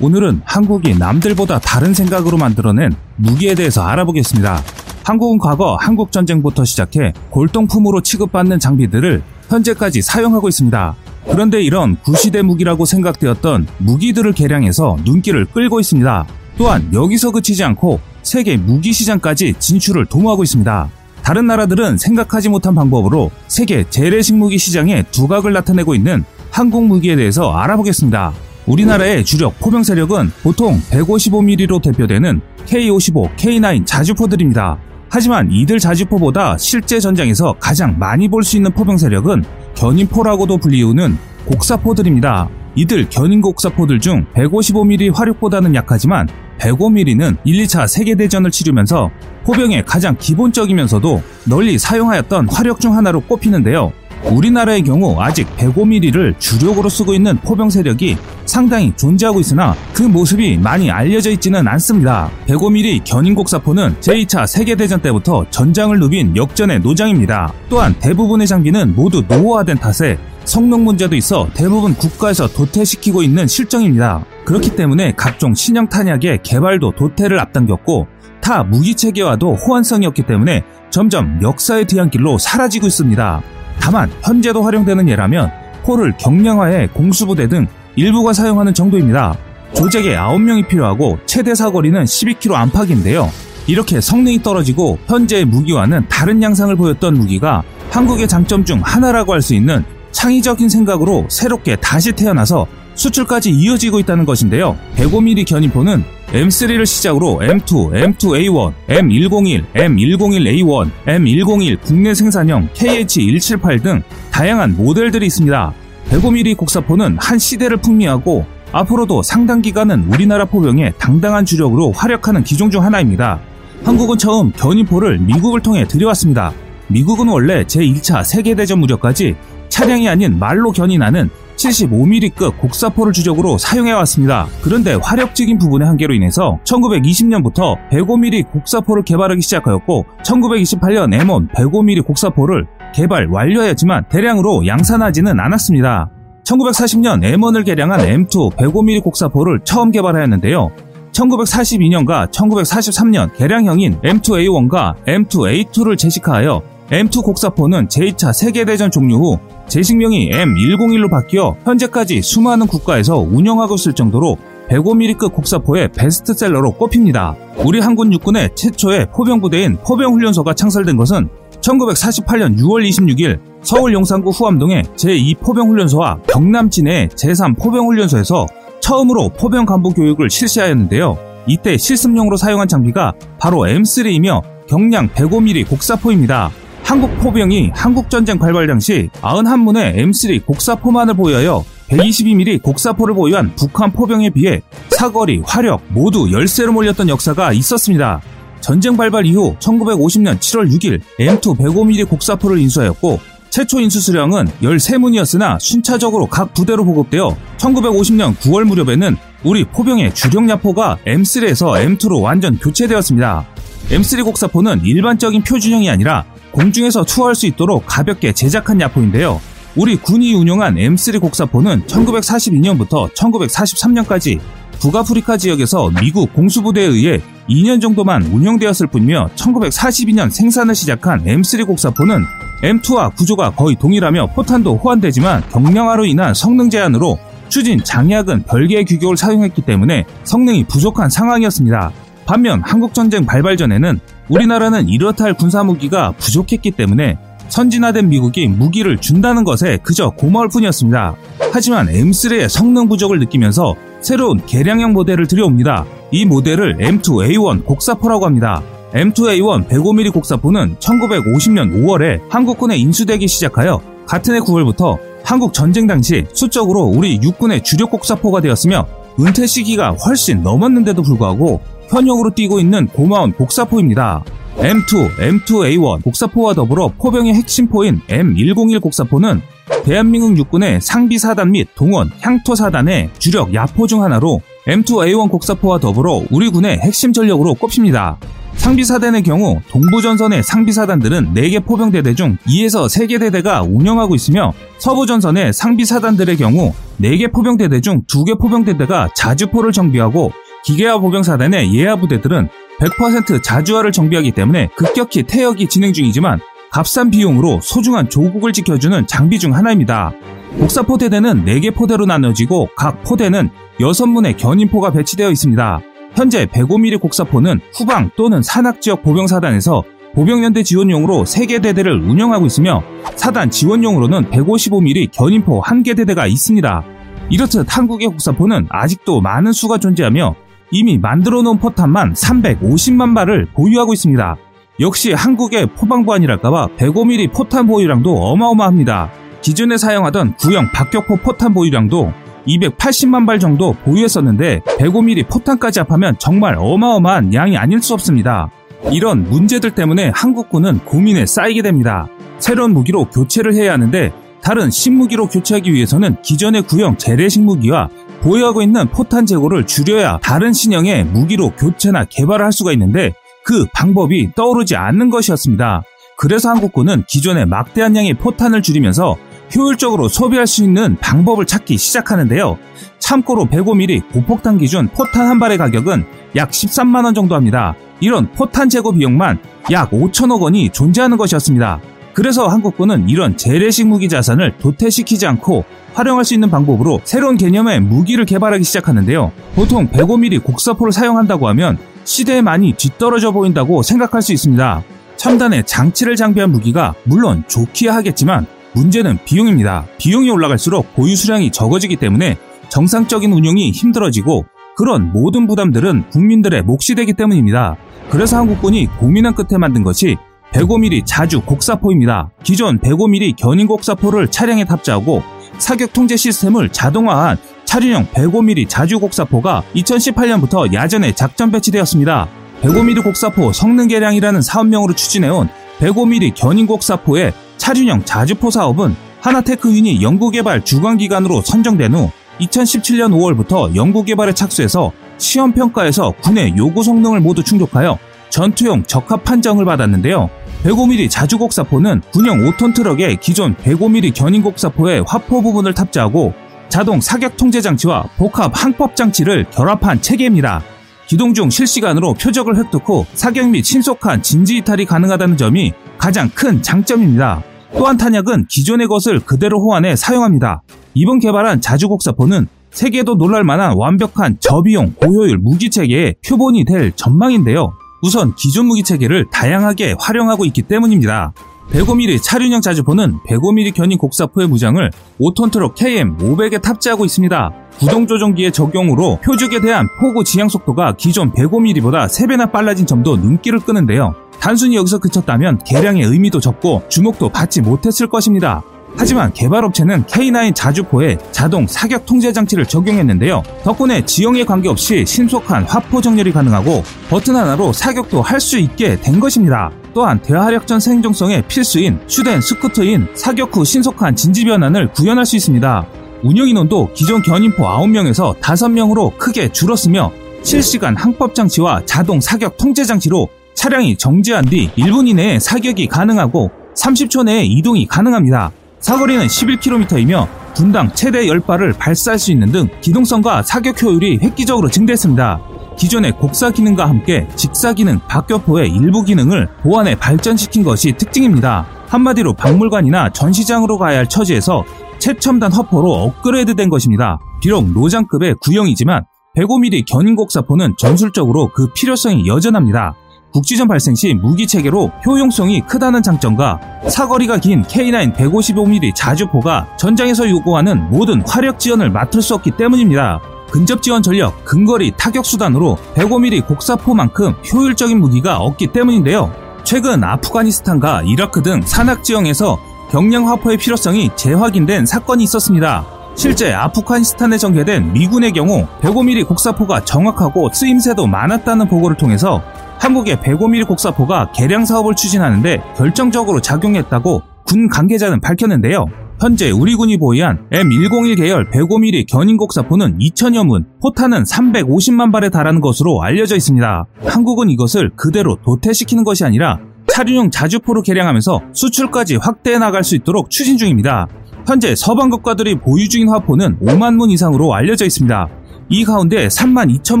오늘은 한국이 남들보다 다른 생각으로 만들어낸 무기에 대해서 알아보겠습니다. 한국은 과거 한국전쟁부터 시작해 골동품으로 취급받는 장비들을 현재까지 사용하고 있습니다. 그런데 이런 구시대 무기라고 생각되었던 무기들을 개량해서 눈길을 끌고 있습니다. 또한 여기서 그치지 않고 세계 무기 시장까지 진출을 도모하고 있습니다. 다른 나라들은 생각하지 못한 방법으로 세계 재래식 무기 시장에 두각을 나타내고 있는 한국 무기에 대해서 알아보겠습니다. 우리나라의 주력 포병 세력은 보통 155mm로 대표되는 K55, K9 자주포들입니다. 하지만 이들 자주포보다 실제 전장에서 가장 많이 볼 수 있는 포병 세력은 견인포라고도 불리우는 곡사포들입니다. 이들 견인 곡사포들 중 155mm 화력보다는 약하지만 105mm는 1, 2차 세계대전을 치르면서 포병의 가장 기본적이면서도 널리 사용하였던 화력 중 하나로 꼽히는데요. 우리나라의 경우 아직 105mm를 주력으로 쓰고 있는 포병 세력이 상당히 존재하고 있으나 그 모습이 많이 알려져 있지는 않습니다. 105mm 견인곡사포는 제2차 세계대전 때부터 전장을 누빈 역전의 노장입니다. 또한 대부분의 장비는 모두 노후화된 탓에 성능 문제도 있어 대부분 국가에서 도태시키고 있는 실정입니다. 그렇기 때문에 각종 신형 탄약의 개발도 도태를 앞당겼고 타 무기 체계와도 호환성이 없기 때문에 점점 역사의 뒤안길로 사라지고 있습니다. 다만 현재도 활용되는 예라면 포를 경량화해 공수부대 등 일부가 사용하는 정도입니다. 조직에 9명이 필요하고 최대 사거리는 12km 안팎인데요. 이렇게 성능이 떨어지고 현재의 무기와는 다른 양상을 보였던 무기가 한국의 장점 중 하나라고 할 수 있는 창의적인 생각으로 새롭게 다시 태어나서 수출까지 이어지고 있다는 것인데요. 105mm 견인포는 M3를 시작으로 M2, M2A1, M101, M101A1, M101 국내 생산형 KH178 등 다양한 모델들이 있습니다. 105mm 곡사포는 한 시대를 풍미하고 앞으로도 상당 기간은 우리나라 포병의 당당한 주력으로 활약하는 기종 중 하나입니다. 한국은 처음 견인포를 미국을 통해 들여왔습니다. 미국은 원래 제1차 세계대전 무렵까지 차량이 아닌 말로 견인하는 75mm급 곡사포를 주력으로 사용해왔습니다. 그런데 화력적인 부분의 한계로 인해서 1920년부터 105mm 곡사포를 개발하기 시작하였고 1928년 M1 105mm 곡사포를 개발 완료하였지만 대량으로 양산하지는 않았습니다. 1940년 M1을 개량한 M2 105mm 곡사포를 처음 개발하였는데요. 1942년과 1943년 개량형인 M2A1과 M2A2를 제식하여 M2 곡사포는 제2차 세계대전 종료 후 제식명이 M101로 바뀌어 현재까지 수많은 국가에서 운영하고 있을 정도로 105mm급 곡사포의 베스트셀러로 꼽힙니다. 우리 한군 육군의 최초의 포병부대인 포병훈련소가 창설된 것은 1948년 6월 26일 서울 용산구 후암동의 제2포병훈련소와 경남진의 제3포병훈련소에서 처음으로 포병 간부 교육을 실시하였는데요. 이때 실습용으로 사용한 장비가 바로 M3이며 경량 105mm 곡사포입니다. 한국 포병이 한국전쟁 발발 당시 91문의 M3 곡사포만을 보유하여 122mm 곡사포를 보유한 북한 포병에 비해 사거리, 화력 모두 열세로 몰렸던 역사가 있었습니다. 전쟁 발발 이후 1950년 7월 6일 M2 105mm 곡사포를 인수하였고 최초 인수 수량은 13문이었으나 순차적으로 각 부대로 보급되어 1950년 9월 무렵에는 우리 포병의 주력 야포가 M3에서 M2로 완전 교체되었습니다. M3 곡사포는 일반적인 표준형이 아니라 공중에서 투하할 수 있도록 가볍게 제작한 야포인데요. 우리 군이 운영한 M3 곡사포는 1942년부터 1943년까지 북아프리카 지역에서 미국 공수부대에 의해 2년 정도만 운영되었을 뿐이며 1942년 생산을 시작한 M3 곡사포는 M2와 구조가 거의 동일하며 포탄도 호환되지만 경량화로 인한 성능 제한으로 추진 장약은 별개의 규격을 사용했기 때문에 성능이 부족한 상황이었습니다. 반면 한국전쟁 발발 전에는 우리나라는 이렇다 할 군사무기가 부족했기 때문에 선진화된 미국이 무기를 준다는 것에 그저 고마울 뿐이었습니다. 하지만 M3의 성능 부족을 느끼면서 새로운 개량형 모델을 들여옵니다. 이 모델을 M2A1 곡사포라고 합니다. M2A1 105mm 곡사포는 1950년 5월에 한국군에 인수되기 시작하여 같은 해 9월부터 한국 전쟁 당시 수적으로 우리 육군의 주력 곡사포가 되었으며 은퇴 시기가 훨씬 넘었는데도 불구하고 현역으로 뛰고 있는 고마운 곡사포입니다. M2, M2A1 곡사포와 더불어 포병의 핵심포인 M101 곡사포는 대한민국 육군의 상비 사단 및 동원, 향토 사단의 주력 야포 중 하나로 M2A1 곡사포와 더불어 우리 군의 핵심 전력으로 꼽힙니다. 상비사단의 경우 동부전선의 상비사단들은 4개 포병대대 중 2에서 3개 대대가 운영하고 있으며 서부전선의 상비사단들의 경우 4개 포병대대 중 2개 포병대대가 자주포를 정비하고 기계화 보병사단의 예하 부대들은 100% 자주화를 정비하기 때문에 급격히 퇴역이 진행 중이지만 값싼 비용으로 소중한 조국을 지켜주는 장비 중 하나입니다. 복사 포대대는 4개 포대로 나눠지고 각 포대는 6문의 견인포가 배치되어 있습니다. 현재 105mm 곡사포는 후방 또는 산악 지역 보병사단에서 보병연대 지원용으로 3개 대대를 운영하고 있으며 사단 지원용으로는 155mm 견인포 1개 대대가 있습니다. 이렇듯 한국의 곡사포는 아직도 많은 수가 존재하며 이미 만들어 놓은 포탄만 350만 발을 보유하고 있습니다. 역시 한국의 포방부 아니랄까봐 105mm 포탄 보유량도 어마어마합니다. 기존에 사용하던 구형 박격포 포탄 보유량도 280만 발 정도 보유했었는데 105mm 포탄까지 합하면 정말 어마어마한 양이 아닐 수 없습니다. 이런 문제들 때문에 한국군은 고민에 쌓이게 됩니다. 새로운 무기로 교체를 해야 하는데 다른 신무기로 교체하기 위해서는 기존의 구형 재래식 무기와 보유하고 있는 포탄 재고를 줄여야 다른 신형의 무기로 교체나 개발을 할 수가 있는데 그 방법이 떠오르지 않는 것이었습니다. 그래서 한국군은 기존의 막대한 양의 포탄을 줄이면서 효율적으로 소비할 수 있는 방법을 찾기 시작하는데요. 참고로 105mm 고폭탄 기준 포탄 한 발의 가격은 약 13만원 정도 합니다. 이런 포탄 재고 비용만 약 5천억 원이 존재하는 것이었습니다. 그래서 한국군은 이런 재래식 무기 자산을 도태시키지 않고 활용할 수 있는 방법으로 새로운 개념의 무기를 개발하기 시작하는데요. 보통 105mm 곡사포를 사용한다고 하면 시대에 많이 뒤떨어져 보인다고 생각할 수 있습니다. 첨단의 장치를 장비한 무기가 물론 좋기야 하겠지만 문제는 비용입니다. 비용이 올라갈수록 보유 수량이 적어지기 때문에 정상적인 운용이 힘들어지고 그런 모든 부담들은 국민들의 몫이 되기 때문입니다. 그래서 한국군이 고민한 끝에 만든 것이 105mm 자주 곡사포입니다. 기존 105mm 견인 곡사포를 차량에 탑재하고 사격 통제 시스템을 자동화한 차륜형 105mm 자주 곡사포가 2018년부터 야전에 작전 배치되었습니다. 105mm 곡사포 성능 개량이라는 사업명으로 추진해온 105mm 견인 곡사포의 차륜형 자주포 사업은 하나테크윤이 연구개발 주관기관으로 선정된 후 2017년 5월부터 연구개발에 착수해서 시험평가에서 군의 요구 성능을 모두 충족하여 전투용 적합 판정을 받았는데요. 105mm 자주곡사포는 군용 5톤 트럭에 기존 105mm 견인곡사포의 화포 부분을 탑재하고 자동 사격 통제 장치와 복합 항법 장치를 결합한 체계입니다. 기동 중 실시간으로 표적을 획득 후 사격 및 신속한 진지 이탈이 가능하다는 점이 가장 큰 장점입니다. 또한 탄약은 기존의 것을 그대로 호환해 사용합니다. 이번 개발한 자주곡사포는 세계도 놀랄만한 완벽한 저비용 고효율 무기 체계의 표본이 될 전망인데요. 우선 기존 무기 체계를 다양하게 활용하고 있기 때문입니다. 105mm 차륜형 자주포는 105mm 견인 곡사포의 무장을 5톤 트럭 KM500에 탑재하고 있습니다. 구동 조종기의 적용으로 표적에 대한 포구 지향 속도가 기존 105mm보다 3배나 빨라진 점도 눈길을 끄는데요. 단순히 여기서 그쳤다면 개량의 의미도 적고 주목도 받지 못했을 것입니다. 하지만 개발업체는 K9 자주포에 자동 사격 통제 장치를 적용했는데요. 덕분에 지형에 관계없이 신속한 화포 정렬이 가능하고 버튼 하나로 사격도 할 수 있게 된 것입니다. 또한 대화력전 생존성에 필수인 shoot and scoot인 사격 후 신속한 진지 변환을 구현할 수 있습니다. 운영 인원도 기존 견인포 9명에서 5명으로 크게 줄었으며 실시간 항법 장치와 자동 사격 통제 장치로 차량이 정지한 뒤 1분 이내에 사격이 가능하고 30초 내에 이동이 가능합니다. 사거리는 11km이며 분당 최대 10발을 발사할 수 있는 등 기동성과 사격 효율이 획기적으로 증대했습니다. 기존의 곡사 기능과 함께 직사 기능 박격포의 일부 기능을 보완해 발전시킨 것이 특징입니다. 한마디로 박물관이나 전시장으로 가야 할 처지에서 최첨단 화포로 업그레이드된 것입니다. 비록 노장급의 구형이지만 105mm 견인곡사포는 전술적으로 그 필요성이 여전합니다. 국지전 발생 시 무기 체계로 효용성이 크다는 장점과 사거리가 긴 K9 155mm 자주포가 전장에서 요구하는 모든 화력 지원을 맡을 수 없기 때문입니다. 근접 지원 전력, 근거리 타격 수단으로 105mm 곡사포만큼 효율적인 무기가 없기 때문인데요. 최근 아프가니스탄과 이라크 등 산악 지형에서 경량 화포의 필요성이 재확인된 사건이 있었습니다. 실제 아프가니스탄에 전개된 미군의 경우 105mm 곡사포가 정확하고 쓰임새도 많았다는 보고를 통해서 한국의 105mm 곡사포가 개량 사업을 추진하는데 결정적으로 작용했다고 군 관계자는 밝혔는데요. 현재 우리 군이 보유한 M101 계열 105mm 견인곡사포는 2천여 문, 포탄은 350만 발에 달하는 것으로 알려져 있습니다. 한국은 이것을 그대로 도태시키는 것이 아니라 차륜용 자주포로 개량하면서 수출까지 확대해 나갈 수 있도록 추진 중입니다. 현재 서방 국가들이 보유 중인 화포는 5만 문 이상으로 알려져 있습니다. 이 가운데 3만 2천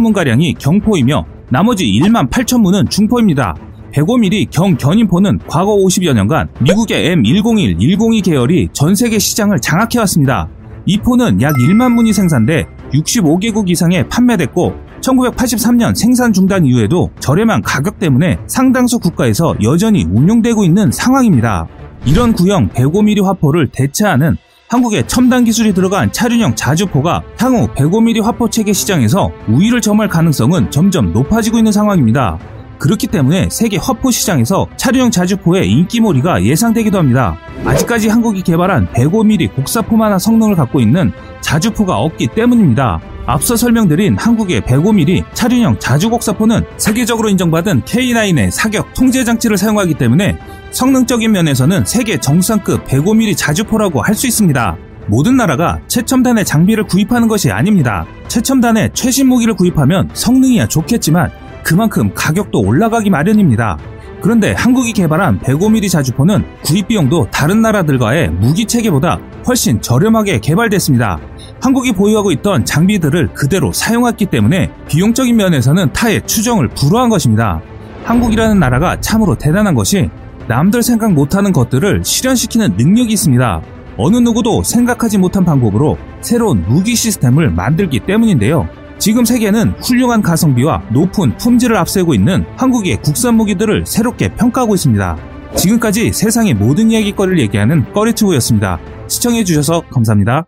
문가량이 경포이며 나머지 1만 8천 문은 중포입니다. 105mm 경 견인포는 과거 50여 년간 미국의 M101, 102 계열이 전 세계 시장을 장악해왔습니다. 이 포는 약 1만 문이 생산돼 65개국 이상에 판매됐고 1983년 생산 중단 이후에도 저렴한 가격 때문에 상당수 국가에서 여전히 운용되고 있는 상황입니다. 이런 구형 105mm 화포를 대체하는 한국의 첨단 기술이 들어간 차륜형 자주포가 향후 105mm 화포 체계 시장에서 우위를 점할 가능성은 점점 높아지고 있는 상황입니다. 그렇기 때문에 세계 화포 시장에서 차륜형 자주포의 인기몰이가 예상되기도 합니다. 아직까지 한국이 개발한 105mm 곡사포만한 성능을 갖고 있는 자주포가 없기 때문입니다. 앞서 설명드린 한국의 105mm 차륜형 자주곡사포는 세계적으로 인정받은 K9의 사격 통제 장치를 사용하기 때문에 성능적인 면에서는 세계 정상급 105mm 자주포라고 할 수 있습니다. 모든 나라가 최첨단의 장비를 구입하는 것이 아닙니다. 최첨단의 최신 무기를 구입하면 성능이야 좋겠지만 그만큼 가격도 올라가기 마련입니다. 그런데 한국이 개발한 105mm 자주포는 구입 비용도 다른 나라들과의 무기 체계보다 훨씬 저렴하게 개발됐습니다. 한국이 보유하고 있던 장비들을 그대로 사용했기 때문에 비용적인 면에서는 타의 추정을 불허한 것입니다. 한국이라는 나라가 참으로 대단한 것이 남들 생각 못하는 것들을 실현시키는 능력이 있습니다. 어느 누구도 생각하지 못한 방법으로 새로운 무기 시스템을 만들기 때문인데요. 지금 세계는 훌륭한 가성비와 높은 품질을 앞세우고 있는 한국의 국산 무기들을 새롭게 평가하고 있습니다. 지금까지 세상의 모든 이야기거리를 얘기하는 꺼리튜브였습니다. 시청해주셔서 감사합니다.